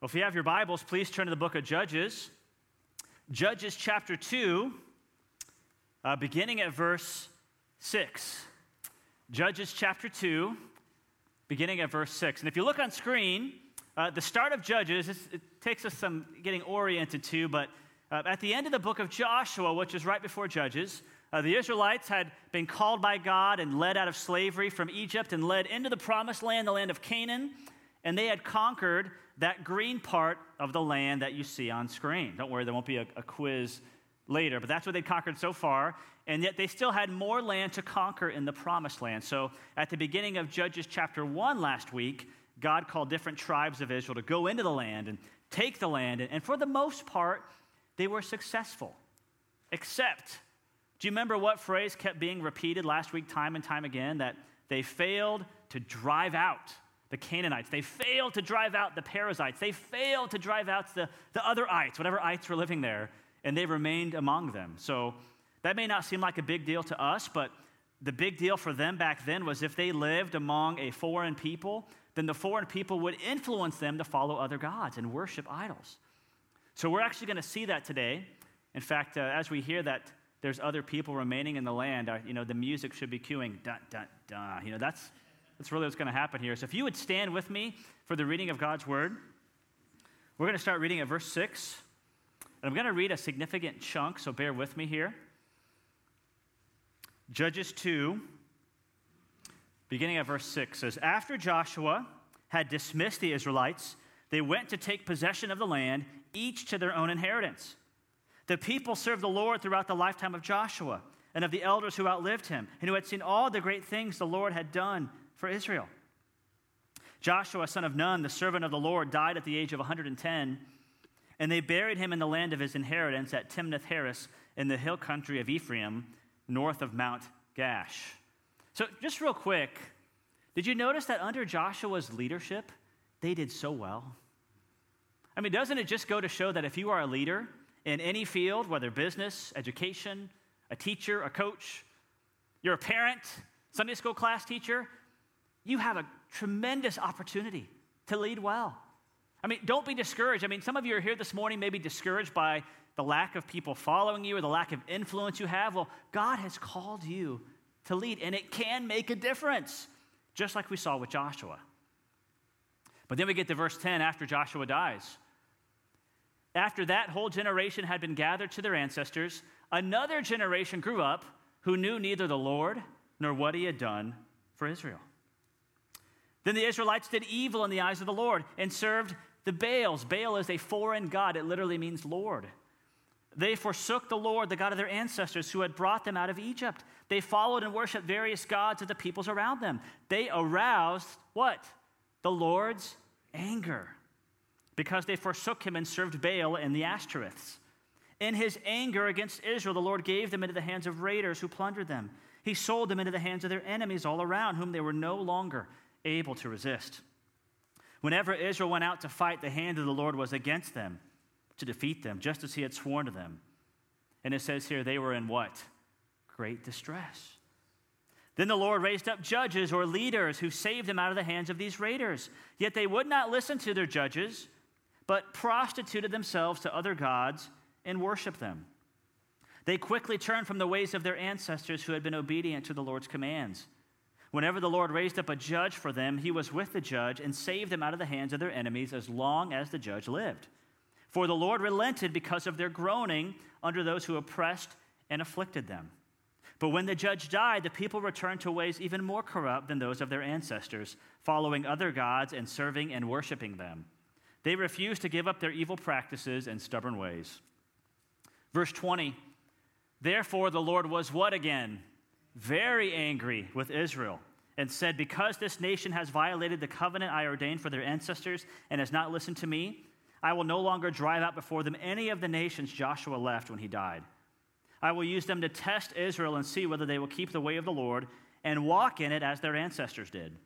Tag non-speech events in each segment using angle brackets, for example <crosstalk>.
Well, if you have your Bibles, please turn to the book of Judges. Judges chapter 2, uh, beginning at verse 6. Judges chapter 2, beginning at verse 6. And if you look on screen, uh, the start of Judges, it takes us some getting oriented to, but uh, at the end of the book of Joshua, which is right before Judges, uh, the Israelites had been called by God and led out of slavery from Egypt and led into the promised land, the land of Canaan, and they had conquered that green part of the land that you see on screen. Don't worry, there won't be a, a quiz later, but that's what they'd conquered so far. And yet they still had more land to conquer in the promised land. So at the beginning of Judges chapter 1 last week, God called different tribes of Israel to go into the land and take the land. And for the most part, they were successful. Except, do you remember what phrase kept being repeated last week, time and time again? That they failed to drive out the Canaanites. They failed to drive out the Perizzites. They failed to drive out the, the other ites, whatever ites were living there, and they remained among them. So that may not seem like a big deal to us, but the big deal for them back then was if they lived among a foreign people, then the foreign people would influence them to follow other gods and worship idols. So we're actually going to see that today. In fact, uh, as we hear that there's other people remaining in the land, uh, you know, the music should be cueing, dun, dun, dun. You know, that's, that's really what's going to happen here. So if you would stand with me for the reading of God's word, we're going to start reading at verse 6. And I'm going to read a significant chunk, so bear with me here. Judges 2, beginning at verse 6 says, After Joshua had dismissed the Israelites, they went to take possession of the land, each to their own inheritance. The people served the Lord throughout the lifetime of Joshua and of the elders who outlived him, and who had seen all the great things the Lord had done for Israel. Joshua, son of Nun, the servant of the Lord, died at the age of 110, and they buried him in the land of his inheritance at Timnath Heres in the hill country of Ephraim, north of Mount Gaash. So, just real quick, did you notice that under Joshua's leadership, they did so well? I mean, doesn't it just go to show that if you are a leader in any field, whether business, education, a teacher, a coach, you're a parent, Sunday school class teacher, you have a tremendous opportunity to lead well. I mean, don't be discouraged. I mean, some of you are here this morning, maybe discouraged by the lack of people following you or the lack of influence you have. Well, God has called you to lead, and it can make a difference, just like we saw with Joshua. But then we get to verse 10 after Joshua dies. After that whole generation had been gathered to their ancestors, another generation grew up who knew neither the Lord nor what he had done for Israel. Then the Israelites did evil in the eyes of the Lord and served the Baals. Baal is a foreign god, it literally means Lord. They forsook the Lord, the God of their ancestors, who had brought them out of Egypt. They followed and worshiped various gods of the peoples around them. They aroused what? The Lord's anger because they forsook him and served Baal and the Ashtoreths. In his anger against Israel, the Lord gave them into the hands of raiders who plundered them. He sold them into the hands of their enemies all around, whom they were no longer able to resist. Whenever Israel went out to fight, the hand of the Lord was against them to defeat them, just as he had sworn to them. And it says here, they were in what? Great distress. Then the Lord raised up judges or leaders who saved them out of the hands of these raiders. Yet they would not listen to their judges, but prostituted themselves to other gods and worshiped them. They quickly turned from the ways of their ancestors who had been obedient to the Lord's commands. Whenever the Lord raised up a judge for them, he was with the judge and saved them out of the hands of their enemies as long as the judge lived. For the Lord relented because of their groaning under those who oppressed and afflicted them. But when the judge died, the people returned to ways even more corrupt than those of their ancestors, following other gods and serving and worshiping them. They refused to give up their evil practices and stubborn ways. Verse 20 Therefore, the Lord was what again? Very angry with Israel and said, Because this nation has violated the covenant I ordained for their ancestors and has not listened to me, I will no longer drive out before them any of the nations Joshua left when he died. I will use them to test Israel and see whether they will keep the way of the Lord and walk in it as their ancestors did.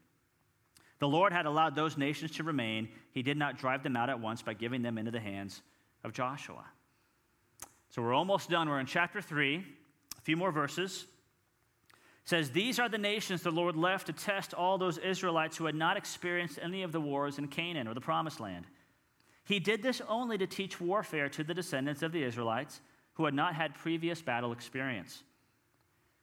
The Lord had allowed those nations to remain. He did not drive them out at once by giving them into the hands of Joshua. So we're almost done. We're in chapter 3, a few more verses says, These are the nations the Lord left to test all those Israelites who had not experienced any of the wars in Canaan or the promised land. He did this only to teach warfare to the descendants of the Israelites who had not had previous battle experience.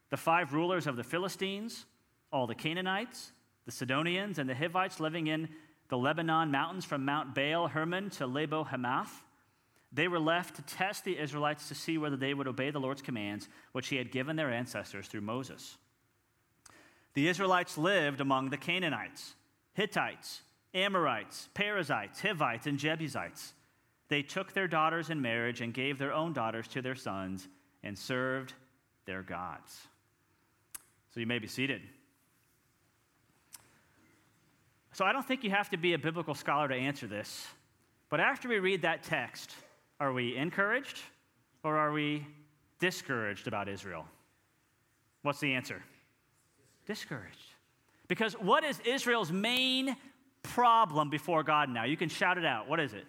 The five rulers of the Philistines, all the Canaanites, the Sidonians, and the Hivites living in the Lebanon mountains from Mount Baal Hermon to Lebo Hamath, they were left to test the Israelites to see whether they would obey the Lord's commands, which he had given their ancestors through Moses. The Israelites lived among the Canaanites, Hittites, Amorites, Perizzites, Hivites, and Jebusites. They took their daughters in marriage and gave their own daughters to their sons and served their gods. So you may be seated. So I don't think you have to be a biblical scholar to answer this. But after we read that text, are we encouraged or are we discouraged about Israel? What's the answer? Discouraged. Because what is Israel's main problem before God now? You can shout it out. What is it?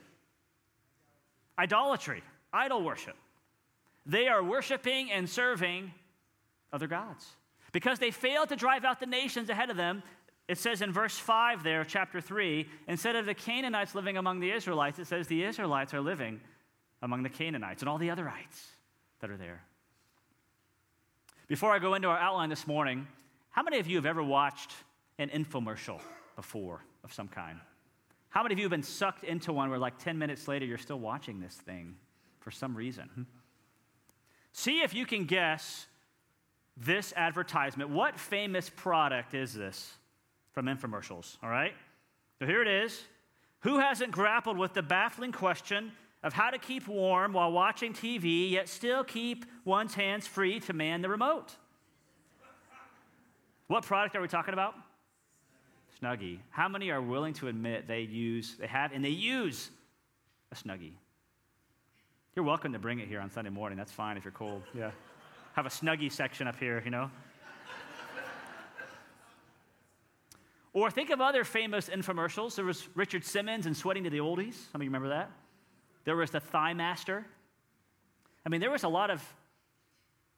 Idolatry, idol worship. They are worshiping and serving other gods. Because they failed to drive out the nations ahead of them, it says in verse 5 there, chapter 3, instead of the Canaanites living among the Israelites, it says the Israelites are living among the Canaanites and all the otherites that are there. Before I go into our outline this morning, how many of you have ever watched an infomercial before of some kind? How many of you have been sucked into one where, like, 10 minutes later, you're still watching this thing for some reason? Hmm? See if you can guess this advertisement. What famous product is this from infomercials? All right? So here it is. Who hasn't grappled with the baffling question of how to keep warm while watching TV, yet still keep one's hands free to man the remote? What product are we talking about? Snuggie. How many are willing to admit they use, they have, and they use a Snuggie? You're welcome to bring it here on Sunday morning. That's fine if you're cold. Yeah. Have a Snuggie section up here, you know? or think of other famous infomercials. There was Richard Simmons and Sweating to the Oldies. Some of you remember that? There was the Thigh Master. I mean, there was a lot of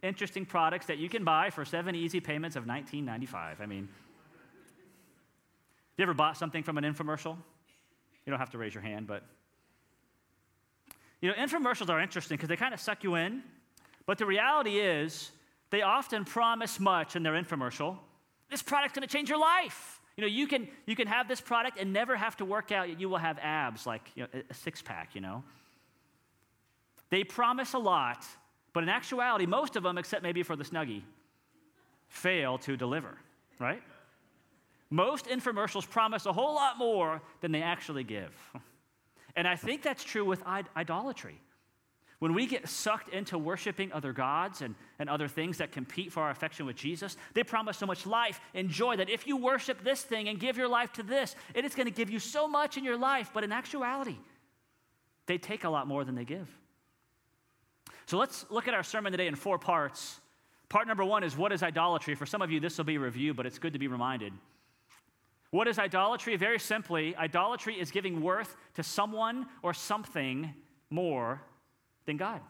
interesting products that you can buy for seven easy payments of $19.95. I mean, you ever bought something from an infomercial? You don't have to raise your hand, but you know, infomercials are interesting because they kind of suck you in, but the reality is they often promise much in their infomercial. This product's going to change your life. You know, you can, you can have this product and never have to work out. You will have abs, like you know, a six pack, you know. They promise a lot, but in actuality, most of them, except maybe for the Snuggie, fail to deliver, right? Most infomercials promise a whole lot more than they actually give. And I think that's true with idolatry. When we get sucked into worshiping other gods and, and other things that compete for our affection with Jesus, they promise so much life and joy that if you worship this thing and give your life to this, it is going to give you so much in your life. But in actuality, they take a lot more than they give. So let's look at our sermon today in four parts. Part number one is what is idolatry? For some of you, this will be a review, but it's good to be reminded. What is idolatry? Very simply, idolatry is giving worth to someone or something more than God.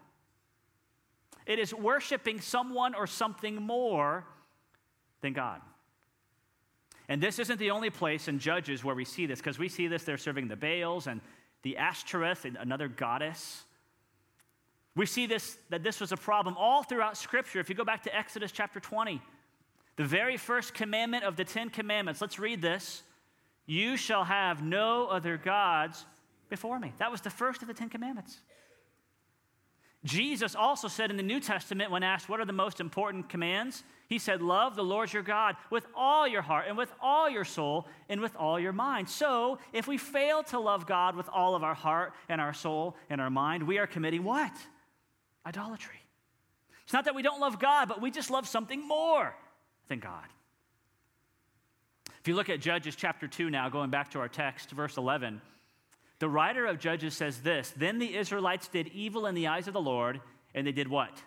It is worshiping someone or something more than God. And this isn't the only place in Judges where we see this, because we see this, they're serving the Baals and the Ashtoreth, another goddess. We see this, that this was a problem all throughout Scripture. If you go back to Exodus chapter 20, the very first commandment of the Ten Commandments, let's read this. You shall have no other gods before me. That was the first of the Ten Commandments. Jesus also said in the New Testament, when asked what are the most important commands, he said, Love the Lord your God with all your heart and with all your soul and with all your mind. So, if we fail to love God with all of our heart and our soul and our mind, we are committing what? Idolatry. It's not that we don't love God, but we just love something more than God. If you look at Judges chapter 2 now, going back to our text, verse 11, the writer of Judges says this Then the Israelites did evil in the eyes of the Lord, and they did what?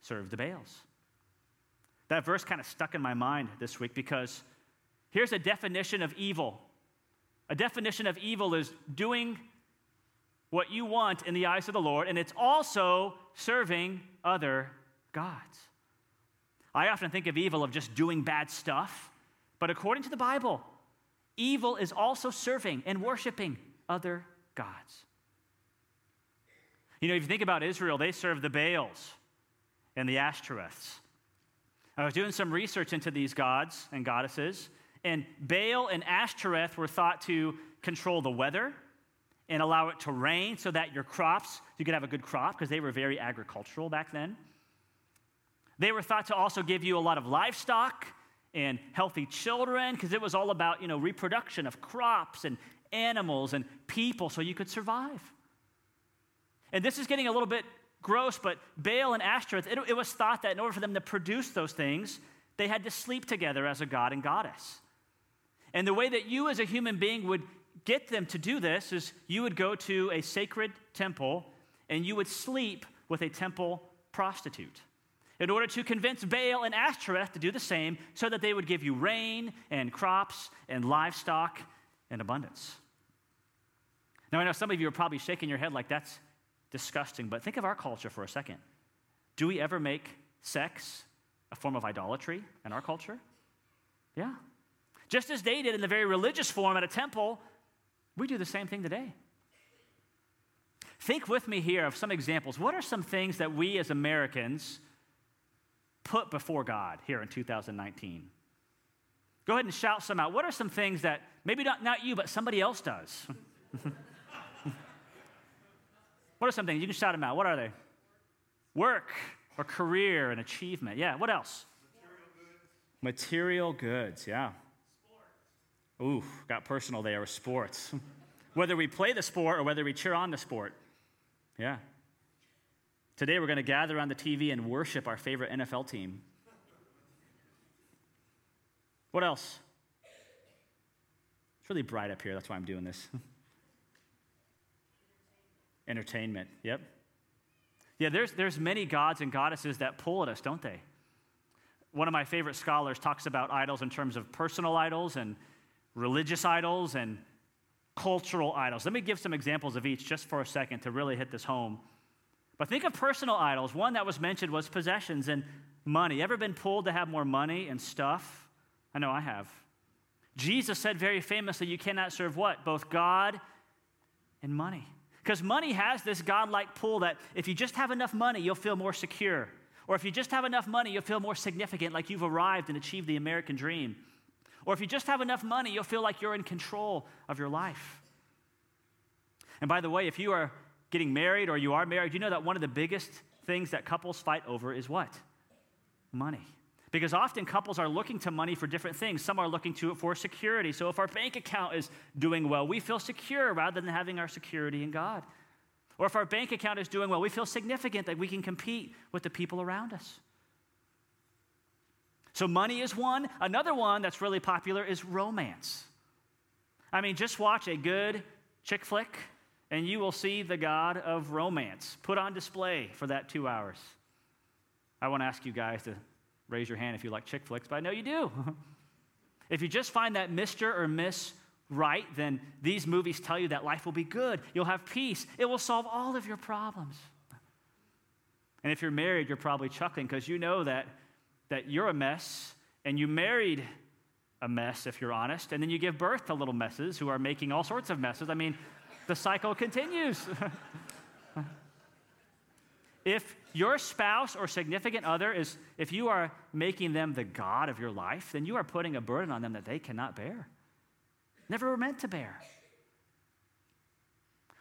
Served the Baals. That verse kind of stuck in my mind this week because here's a definition of evil. A definition of evil is doing what you want in the eyes of the Lord, and it's also serving other gods. I often think of evil of just doing bad stuff, but according to the Bible, evil is also serving and worshiping other gods. You know, if you think about Israel, they serve the Baals and the Ashtoreths. I was doing some research into these gods and goddesses, and Baal and Ashtoreth were thought to control the weather and allow it to rain so that your crops, you could have a good crop because they were very agricultural back then. They were thought to also give you a lot of livestock and healthy children because it was all about, you know, reproduction of crops and animals and people so you could survive. And this is getting a little bit gross, but Baal and Ashtoreth, it, it was thought that in order for them to produce those things, they had to sleep together as a god and goddess. And the way that you as a human being would get them to do this is you would go to a sacred temple and you would sleep with a temple prostitute in order to convince Baal and Ashtoreth to do the same so that they would give you rain and crops and livestock and abundance. Now, I know some of you are probably shaking your head like that's disgusting, but think of our culture for a second. Do we ever make sex a form of idolatry in our culture? Yeah. Just as they did in the very religious form at a temple, we do the same thing today. Think with me here of some examples. What are some things that we as Americans put before God here in 2019? Go ahead and shout some out. What are some things that maybe not, not you, but somebody else does? <laughs> what are some things? You can shout them out. What are they? Work or career and achievement. Yeah, what else? Material goods, Material goods yeah. Ooh, got personal there with sports. <laughs> whether we play the sport or whether we cheer on the sport. Yeah. Today we're going to gather on the TV and worship our favorite NFL team. What else? It's really bright up here. That's why I'm doing this. <laughs> Entertainment. Yep. Yeah, there's, there's many gods and goddesses that pull at us, don't they? One of my favorite scholars talks about idols in terms of personal idols and religious idols and cultural idols. Let me give some examples of each just for a second to really hit this home. But think of personal idols. One that was mentioned was possessions and money. Ever been pulled to have more money and stuff? I know I have. Jesus said very famously, You cannot serve what? Both God and money. Because money has this godlike pull that if you just have enough money, you'll feel more secure. Or if you just have enough money, you'll feel more significant, like you've arrived and achieved the American dream. Or if you just have enough money, you'll feel like you're in control of your life. And by the way, if you are getting married or you are married, you know that one of the biggest things that couples fight over is what? Money. Because often couples are looking to money for different things. Some are looking to it for security. So if our bank account is doing well, we feel secure rather than having our security in God. Or if our bank account is doing well, we feel significant that we can compete with the people around us. So, money is one. Another one that's really popular is romance. I mean, just watch a good chick flick, and you will see the God of romance put on display for that two hours. I want to ask you guys to raise your hand if you like chick flicks, but I know you do. <laughs> if you just find that Mr. or Miss right, then these movies tell you that life will be good. You'll have peace. It will solve all of your problems. And if you're married, you're probably chuckling because you know that that you're a mess and you married a mess, if you're honest, and then you give birth to little messes who are making all sorts of messes. I mean, the cycle continues. <laughs> if your spouse or significant other is, if you are making them the God of your life, then you are putting a burden on them that they cannot bear. Never were meant to bear.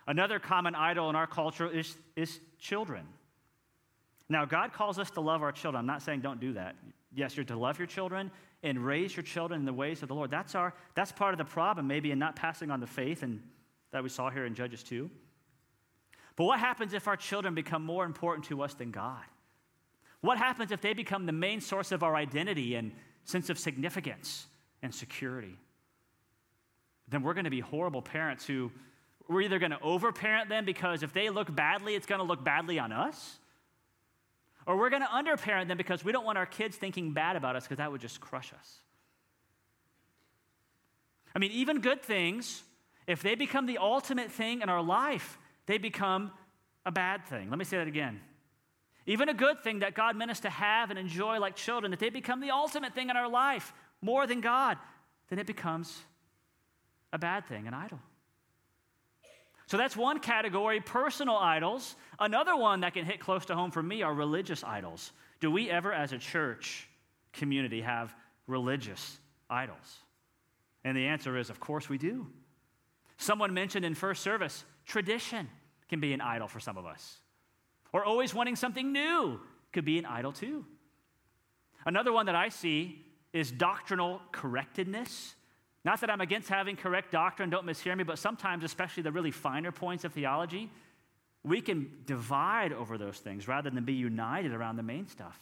Another common idol in our culture is, is children. Now, God calls us to love our children. I'm not saying don't do that. Yes, you're to love your children and raise your children in the ways of the Lord. That's, our, that's part of the problem, maybe, in not passing on the faith and that we saw here in Judges 2. But what happens if our children become more important to us than God? What happens if they become the main source of our identity and sense of significance and security? Then we're going to be horrible parents who we're either going to overparent them because if they look badly, it's going to look badly on us or we're going to underparent them because we don't want our kids thinking bad about us because that would just crush us. I mean, even good things, if they become the ultimate thing in our life, they become a bad thing. Let me say that again. Even a good thing that God meant us to have and enjoy like children, that they become the ultimate thing in our life more than God, then it becomes a bad thing, an idol. So that's one category, personal idols. Another one that can hit close to home for me are religious idols. Do we ever, as a church community, have religious idols? And the answer is, of course, we do. Someone mentioned in first service, tradition can be an idol for some of us. Or always wanting something new could be an idol too. Another one that I see is doctrinal correctedness. Not that I'm against having correct doctrine, don't mishear me, but sometimes, especially the really finer points of theology, we can divide over those things rather than be united around the main stuff.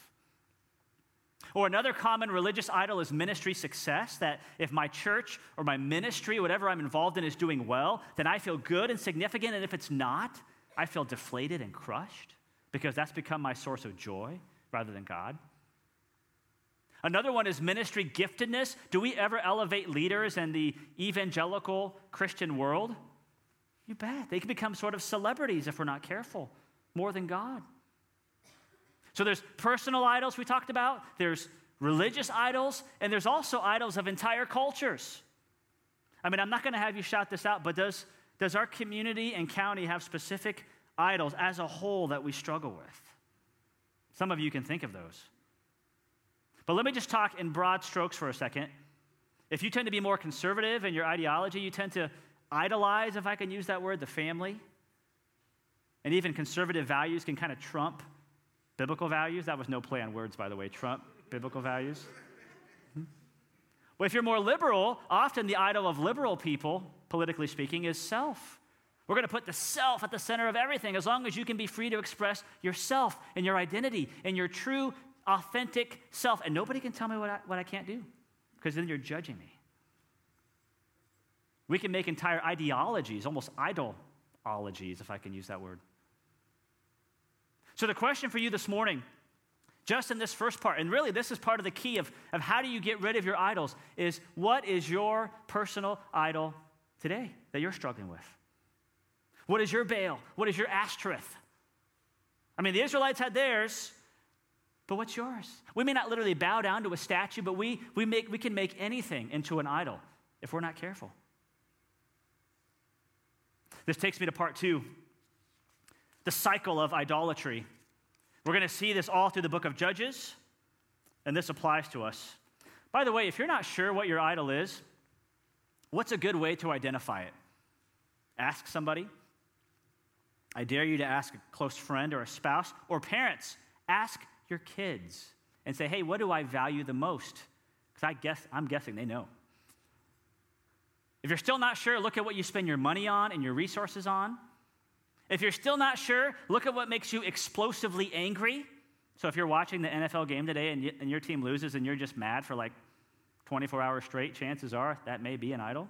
Or another common religious idol is ministry success, that if my church or my ministry, whatever I'm involved in, is doing well, then I feel good and significant. And if it's not, I feel deflated and crushed because that's become my source of joy rather than God. Another one is ministry giftedness. Do we ever elevate leaders in the evangelical Christian world? You bet. They can become sort of celebrities if we're not careful, more than God. So there's personal idols we talked about, there's religious idols, and there's also idols of entire cultures. I mean, I'm not going to have you shout this out, but does, does our community and county have specific idols as a whole that we struggle with? Some of you can think of those. But let me just talk in broad strokes for a second. If you tend to be more conservative in your ideology, you tend to idolize, if I can use that word, the family. And even conservative values can kind of trump Biblical values, that was no play on words, by the way. Trump, biblical values. Hmm? Well, if you're more liberal, often the idol of liberal people, politically speaking, is self. We're going to put the self at the center of everything as long as you can be free to express yourself and your identity and your true, authentic self. And nobody can tell me what I, what I can't do because then you're judging me. We can make entire ideologies, almost idolologies, if I can use that word, so, the question for you this morning, just in this first part, and really this is part of the key of, of how do you get rid of your idols, is what is your personal idol today that you're struggling with? What is your Baal? What is your Ashtoreth? I mean, the Israelites had theirs, but what's yours? We may not literally bow down to a statue, but we, we, make, we can make anything into an idol if we're not careful. This takes me to part two the cycle of idolatry. We're going to see this all through the book of Judges, and this applies to us. By the way, if you're not sure what your idol is, what's a good way to identify it? Ask somebody. I dare you to ask a close friend or a spouse or parents. Ask your kids and say, hey, what do I value the most? Because I guess I'm guessing they know. If you're still not sure, look at what you spend your money on and your resources on. If you're still not sure, look at what makes you explosively angry. So if you're watching the NFL game today and, and your team loses and you're just mad for like 24 hours straight, chances are that may be an idol.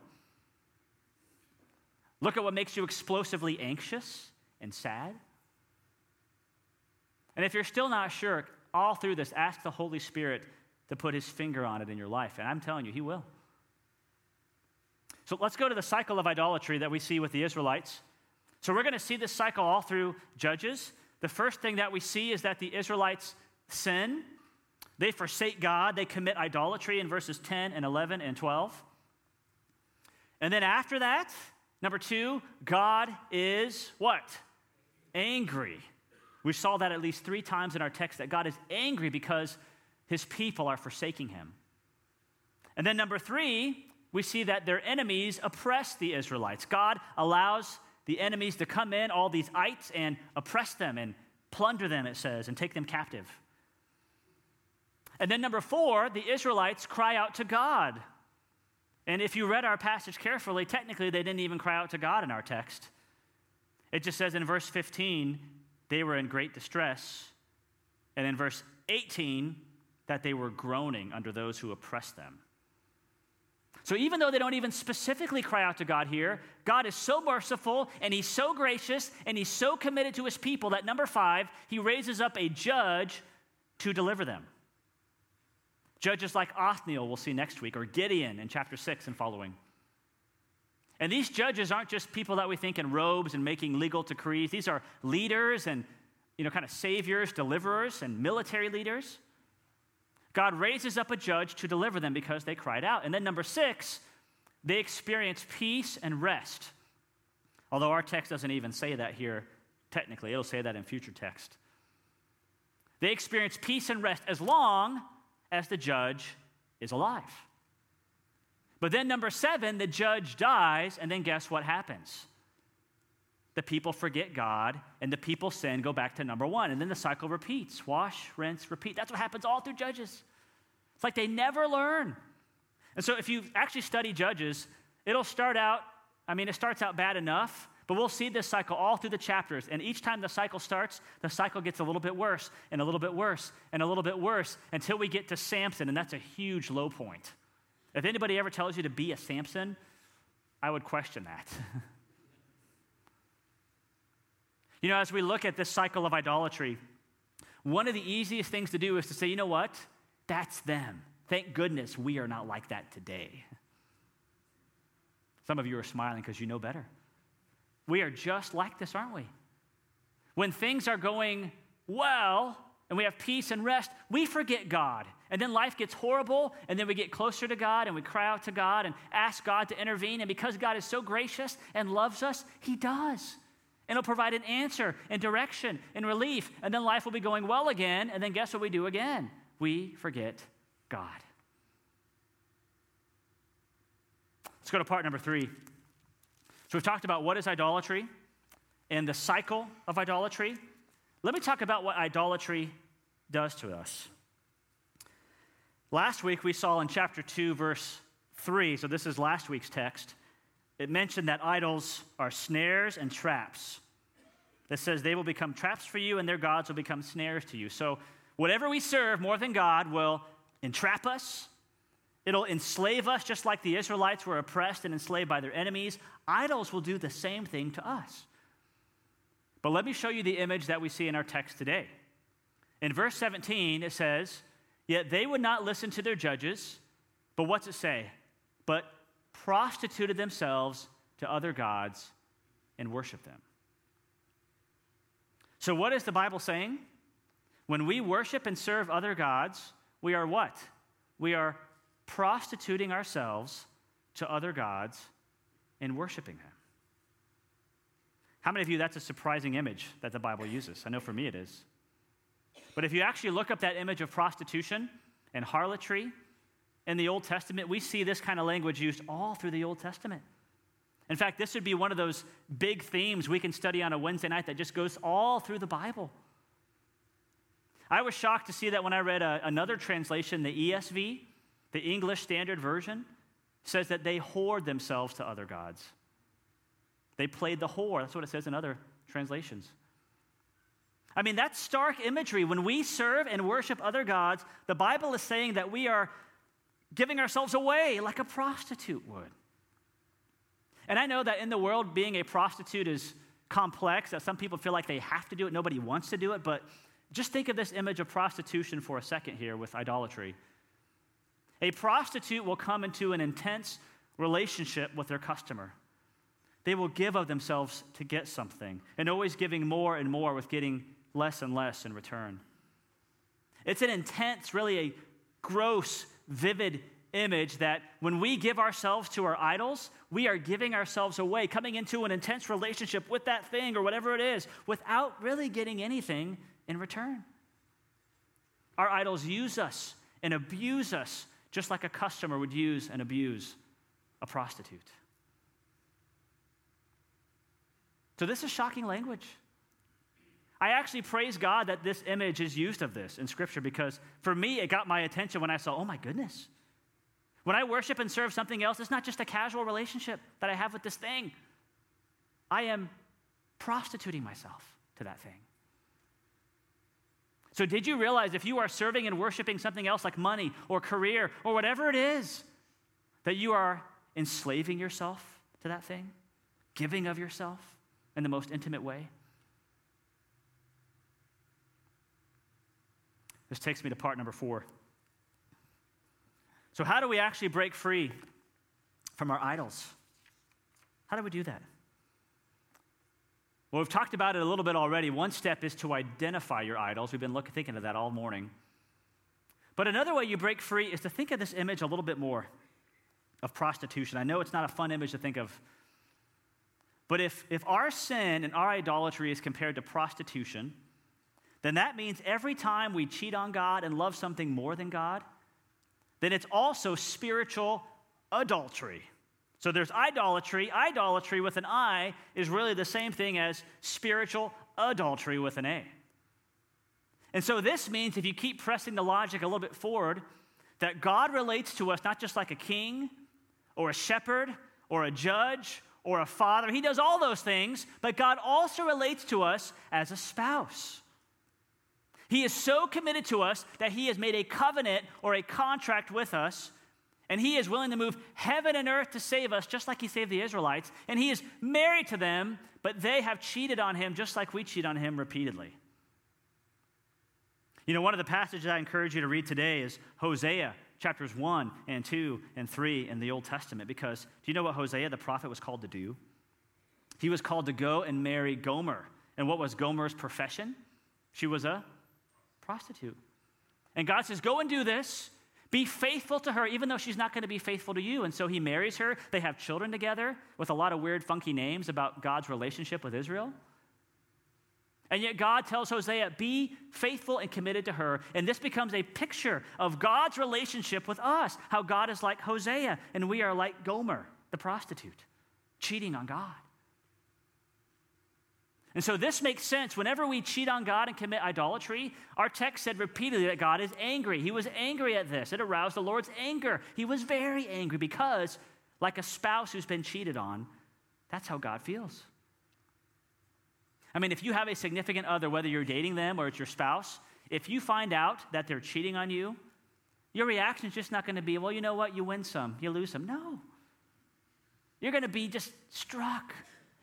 Look at what makes you explosively anxious and sad. And if you're still not sure, all through this, ask the Holy Spirit to put his finger on it in your life. And I'm telling you, he will. So let's go to the cycle of idolatry that we see with the Israelites. So we're going to see this cycle all through Judges. The first thing that we see is that the Israelites sin. They forsake God. They commit idolatry in verses 10 and 11 and 12. And then after that, number two, God is what? Angry. We saw that at least three times in our text that God is angry because his people are forsaking him. And then number three, we see that their enemies oppress the Israelites. God allows the enemies to come in, all these ites, and oppress them and plunder them, it says, and take them captive. And then, number four, the Israelites cry out to God. And if you read our passage carefully, technically they didn't even cry out to God in our text. It just says in verse 15, they were in great distress. And in verse 18, that they were groaning under those who oppressed them. So even though they don't even specifically cry out to God here, God is so merciful and he's so gracious and he's so committed to his people that number five, he raises up a judge to deliver them. Judges like Othniel, we'll see next week, or Gideon in chapter six and following. And these judges aren't just people that we think in robes and making legal decrees. These are leaders and, you know, kind of saviors, deliverers, and military leaders. God raises up a judge to deliver them because they cried out. And then, number six, they experience peace and rest. Although our text doesn't even say that here technically, it'll say that in future text. They experience peace and rest as long as the judge is alive. But then, number seven, the judge dies, and then guess what happens? The people forget God, and the people sin, go back to number one. And then the cycle repeats wash, rinse, repeat. That's what happens all through Judges. It's like they never learn. And so, if you actually study Judges, it'll start out, I mean, it starts out bad enough, but we'll see this cycle all through the chapters. And each time the cycle starts, the cycle gets a little bit worse, and a little bit worse, and a little bit worse until we get to Samson, and that's a huge low point. If anybody ever tells you to be a Samson, I would question that. <laughs> you know, as we look at this cycle of idolatry, one of the easiest things to do is to say, you know what? That's them. Thank goodness we are not like that today. Some of you are smiling because you know better. We are just like this, aren't we? When things are going well and we have peace and rest, we forget God. And then life gets horrible, and then we get closer to God and we cry out to God and ask God to intervene. And because God is so gracious and loves us, He does. And He'll provide an answer and direction and relief. And then life will be going well again. And then guess what we do again? We forget God. Let's go to part number three. So we've talked about what is idolatry and the cycle of idolatry. Let me talk about what idolatry does to us. Last week we saw in chapter 2, verse 3, so this is last week's text, it mentioned that idols are snares and traps. That says they will become traps for you and their gods will become snares to you. So whatever we serve more than God will entrap us, It'll enslave us just like the Israelites were oppressed and enslaved by their enemies. Idols will do the same thing to us. But let me show you the image that we see in our text today. In verse 17, it says, Yet they would not listen to their judges, but what's it say? But prostituted themselves to other gods and worshiped them. So, what is the Bible saying? When we worship and serve other gods, we are what? We are prostituting ourselves to other gods and worshiping them. How many of you, that's a surprising image that the Bible uses? I know for me it is. But if you actually look up that image of prostitution and harlotry in the Old Testament, we see this kind of language used all through the Old Testament. In fact, this would be one of those big themes we can study on a Wednesday night that just goes all through the Bible. I was shocked to see that when I read a, another translation, the ESV, the English Standard Version says that they whored themselves to other gods. They played the whore. That's what it says in other translations. I mean, that's stark imagery. When we serve and worship other gods, the Bible is saying that we are giving ourselves away like a prostitute would. And I know that in the world, being a prostitute is complex, that some people feel like they have to do it, nobody wants to do it, but just think of this image of prostitution for a second here with idolatry. A prostitute will come into an intense relationship with their customer. They will give of themselves to get something, and always giving more and more with getting less and less in return. It's an intense, really a gross, vivid image that when we give ourselves to our idols, we are giving ourselves away, coming into an intense relationship with that thing or whatever it is, without really getting anything in return. Our idols use us and abuse us just like a customer would use and abuse a prostitute. So, this is shocking language. I actually praise God that this image is used of this in Scripture because for me, it got my attention when I saw, oh my goodness. When I worship and serve something else, it's not just a casual relationship that I have with this thing. I am prostituting myself to that thing. So, did you realize if you are serving and worshiping something else like money or career or whatever it is, that you are enslaving yourself to that thing, giving of yourself in the most intimate way? This takes me to part number four. So, how do we actually break free from our idols? How do we do that? Well, we've talked about it a little bit already. One step is to identify your idols. We've been looking, thinking of that all morning. But another way you break free is to think of this image a little bit more of prostitution. I know it's not a fun image to think of, But if, if our sin and our idolatry is compared to prostitution, then that means every time we cheat on God and love something more than God, then it's also spiritual adultery. So there's idolatry. Idolatry with an I is really the same thing as spiritual adultery with an A. And so this means if you keep pressing the logic a little bit forward, that God relates to us not just like a king or a shepherd or a judge or a father. He does all those things, but God also relates to us as a spouse. He is so committed to us that he has made a covenant or a contract with us, and he is willing to move heaven and earth to save us, just like he saved the Israelites. And he is married to them, but they have cheated on him just like we cheat on him repeatedly. You know, one of the passages I encourage you to read today is Hosea chapters 1 and 2 and 3 in the Old Testament because do you know what Hosea the prophet was called to do? He was called to go and marry Gomer. And what was Gomer's profession? She was a prostitute. And God says, Go and do this. Be faithful to her, even though she's not going to be faithful to you. And so he marries her. They have children together with a lot of weird, funky names about God's relationship with Israel. And yet, God tells Hosea, be faithful and committed to her. And this becomes a picture of God's relationship with us, how God is like Hosea, and we are like Gomer, the prostitute, cheating on God. And so this makes sense. Whenever we cheat on God and commit idolatry, our text said repeatedly that God is angry. He was angry at this. It aroused the Lord's anger. He was very angry because, like a spouse who's been cheated on, that's how God feels. I mean, if you have a significant other, whether you're dating them or it's your spouse, if you find out that they're cheating on you, your reaction is just not going to be, well, you know what, you win some, you lose some. No. You're going to be just struck.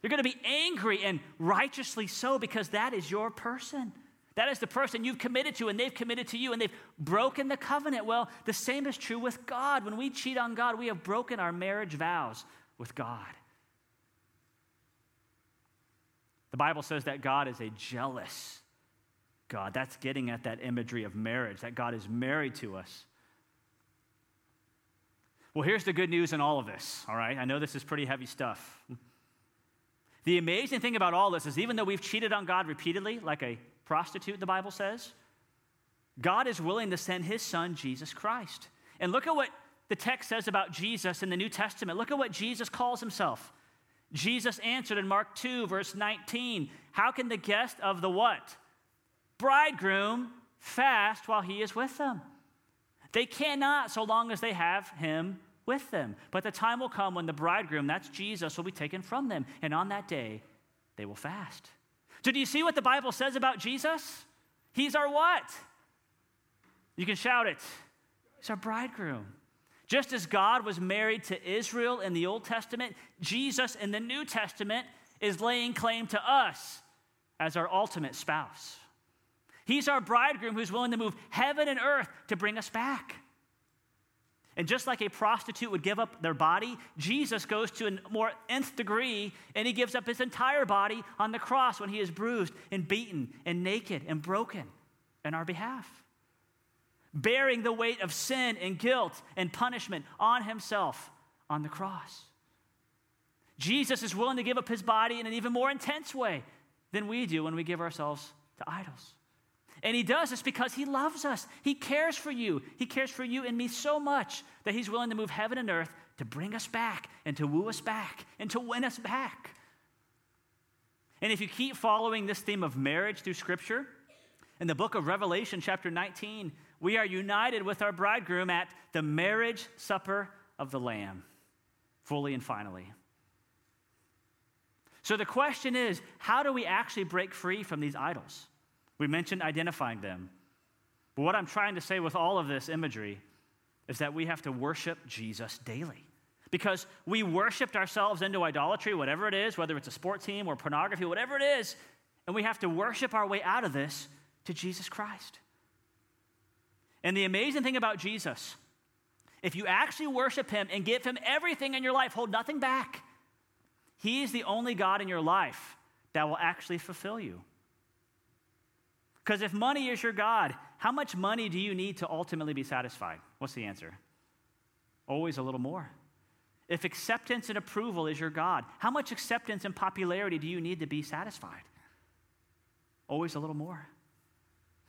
You're going to be angry and righteously so because that is your person. That is the person you've committed to, and they've committed to you, and they've broken the covenant. Well, the same is true with God. When we cheat on God, we have broken our marriage vows with God. The Bible says that God is a jealous God. That's getting at that imagery of marriage, that God is married to us. Well, here's the good news in all of this, all right? I know this is pretty heavy stuff. The amazing thing about all this is even though we've cheated on God repeatedly, like a prostitute, the Bible says, God is willing to send his son, Jesus Christ. And look at what the text says about Jesus in the New Testament. Look at what Jesus calls himself. Jesus answered in Mark 2, verse 19, How can the guest of the what? Bridegroom fast while he is with them? They cannot so long as they have him with them. But the time will come when the bridegroom, that's Jesus, will be taken from them. And on that day, they will fast. So, do you see what the Bible says about Jesus? He's our what? You can shout it. He's our bridegroom. Just as God was married to Israel in the Old Testament, Jesus in the New Testament is laying claim to us as our ultimate spouse. He's our bridegroom who's willing to move heaven and earth to bring us back. And just like a prostitute would give up their body, Jesus goes to a more nth degree and he gives up his entire body on the cross when he is bruised and beaten and naked and broken in our behalf bearing the weight of sin and guilt and punishment on himself on the cross. Jesus is willing to give up his body in an even more intense way than we do when we give ourselves to idols. And he does this because he loves us. He cares for you. He cares for you and me so much that he's willing to move heaven and earth to bring us back and to woo us back and to win us back. And if you keep following this theme of marriage through Scripture, in the book of Revelation, chapter 19, we are united with our bridegroom at the marriage supper of the Lamb, fully and finally. So the question is how do we actually break free from these idols? We mentioned identifying them. But what I'm trying to say with all of this imagery is that we have to worship Jesus daily. Because we worshiped ourselves into idolatry, whatever it is, whether it's a sport team or pornography, whatever it is, and we have to worship our way out of this to Jesus Christ. And the amazing thing about Jesus, if you actually worship him and give him everything in your life, hold nothing back, he is the only God in your life that will actually fulfill you. Because if money is your God, how much money do you need to ultimately be satisfied? What's the answer? Always a little more. If acceptance and approval is your God, how much acceptance and popularity do you need to be satisfied? Always a little more.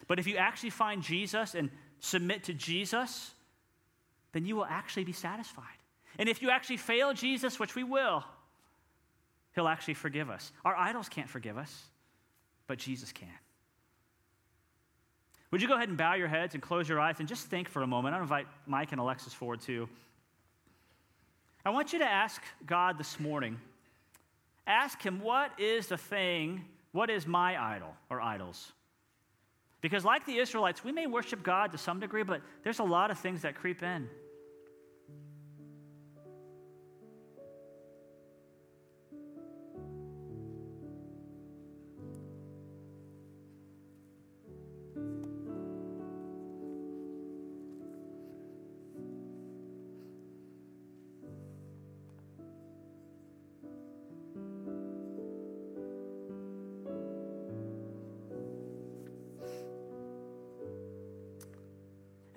But if you actually find Jesus and submit to Jesus, then you will actually be satisfied. And if you actually fail Jesus, which we will, He'll actually forgive us. Our idols can't forgive us, but Jesus can. Would you go ahead and bow your heads and close your eyes and just think for a moment? I invite Mike and Alexis forward too. I want you to ask God this morning ask Him, what is the thing, what is my idol or idols? Because, like the Israelites, we may worship God to some degree, but there's a lot of things that creep in.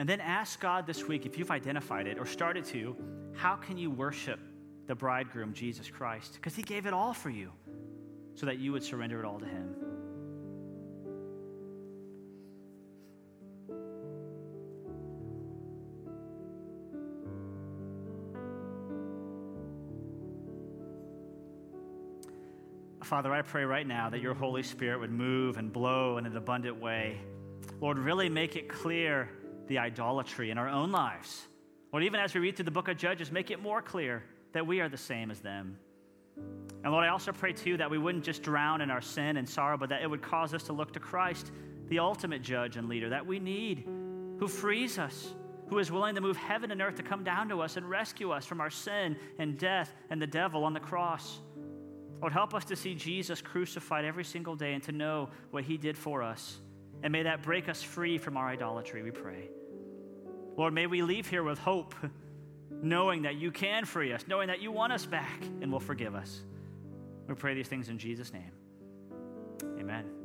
And then ask God this week, if you've identified it or started to, how can you worship the bridegroom, Jesus Christ? Because he gave it all for you so that you would surrender it all to him. Father, I pray right now that your Holy Spirit would move and blow in an abundant way. Lord, really make it clear the idolatry in our own lives. Lord, even as we read through the book of Judges, make it more clear that we are the same as them. And Lord, I also pray too that we wouldn't just drown in our sin and sorrow, but that it would cause us to look to Christ, the ultimate judge and leader that we need, who frees us, who is willing to move heaven and earth to come down to us and rescue us from our sin and death and the devil on the cross. Lord, help us to see Jesus crucified every single day and to know what he did for us. And may that break us free from our idolatry, we pray. Lord, may we leave here with hope, knowing that you can free us, knowing that you want us back and will forgive us. We pray these things in Jesus' name. Amen.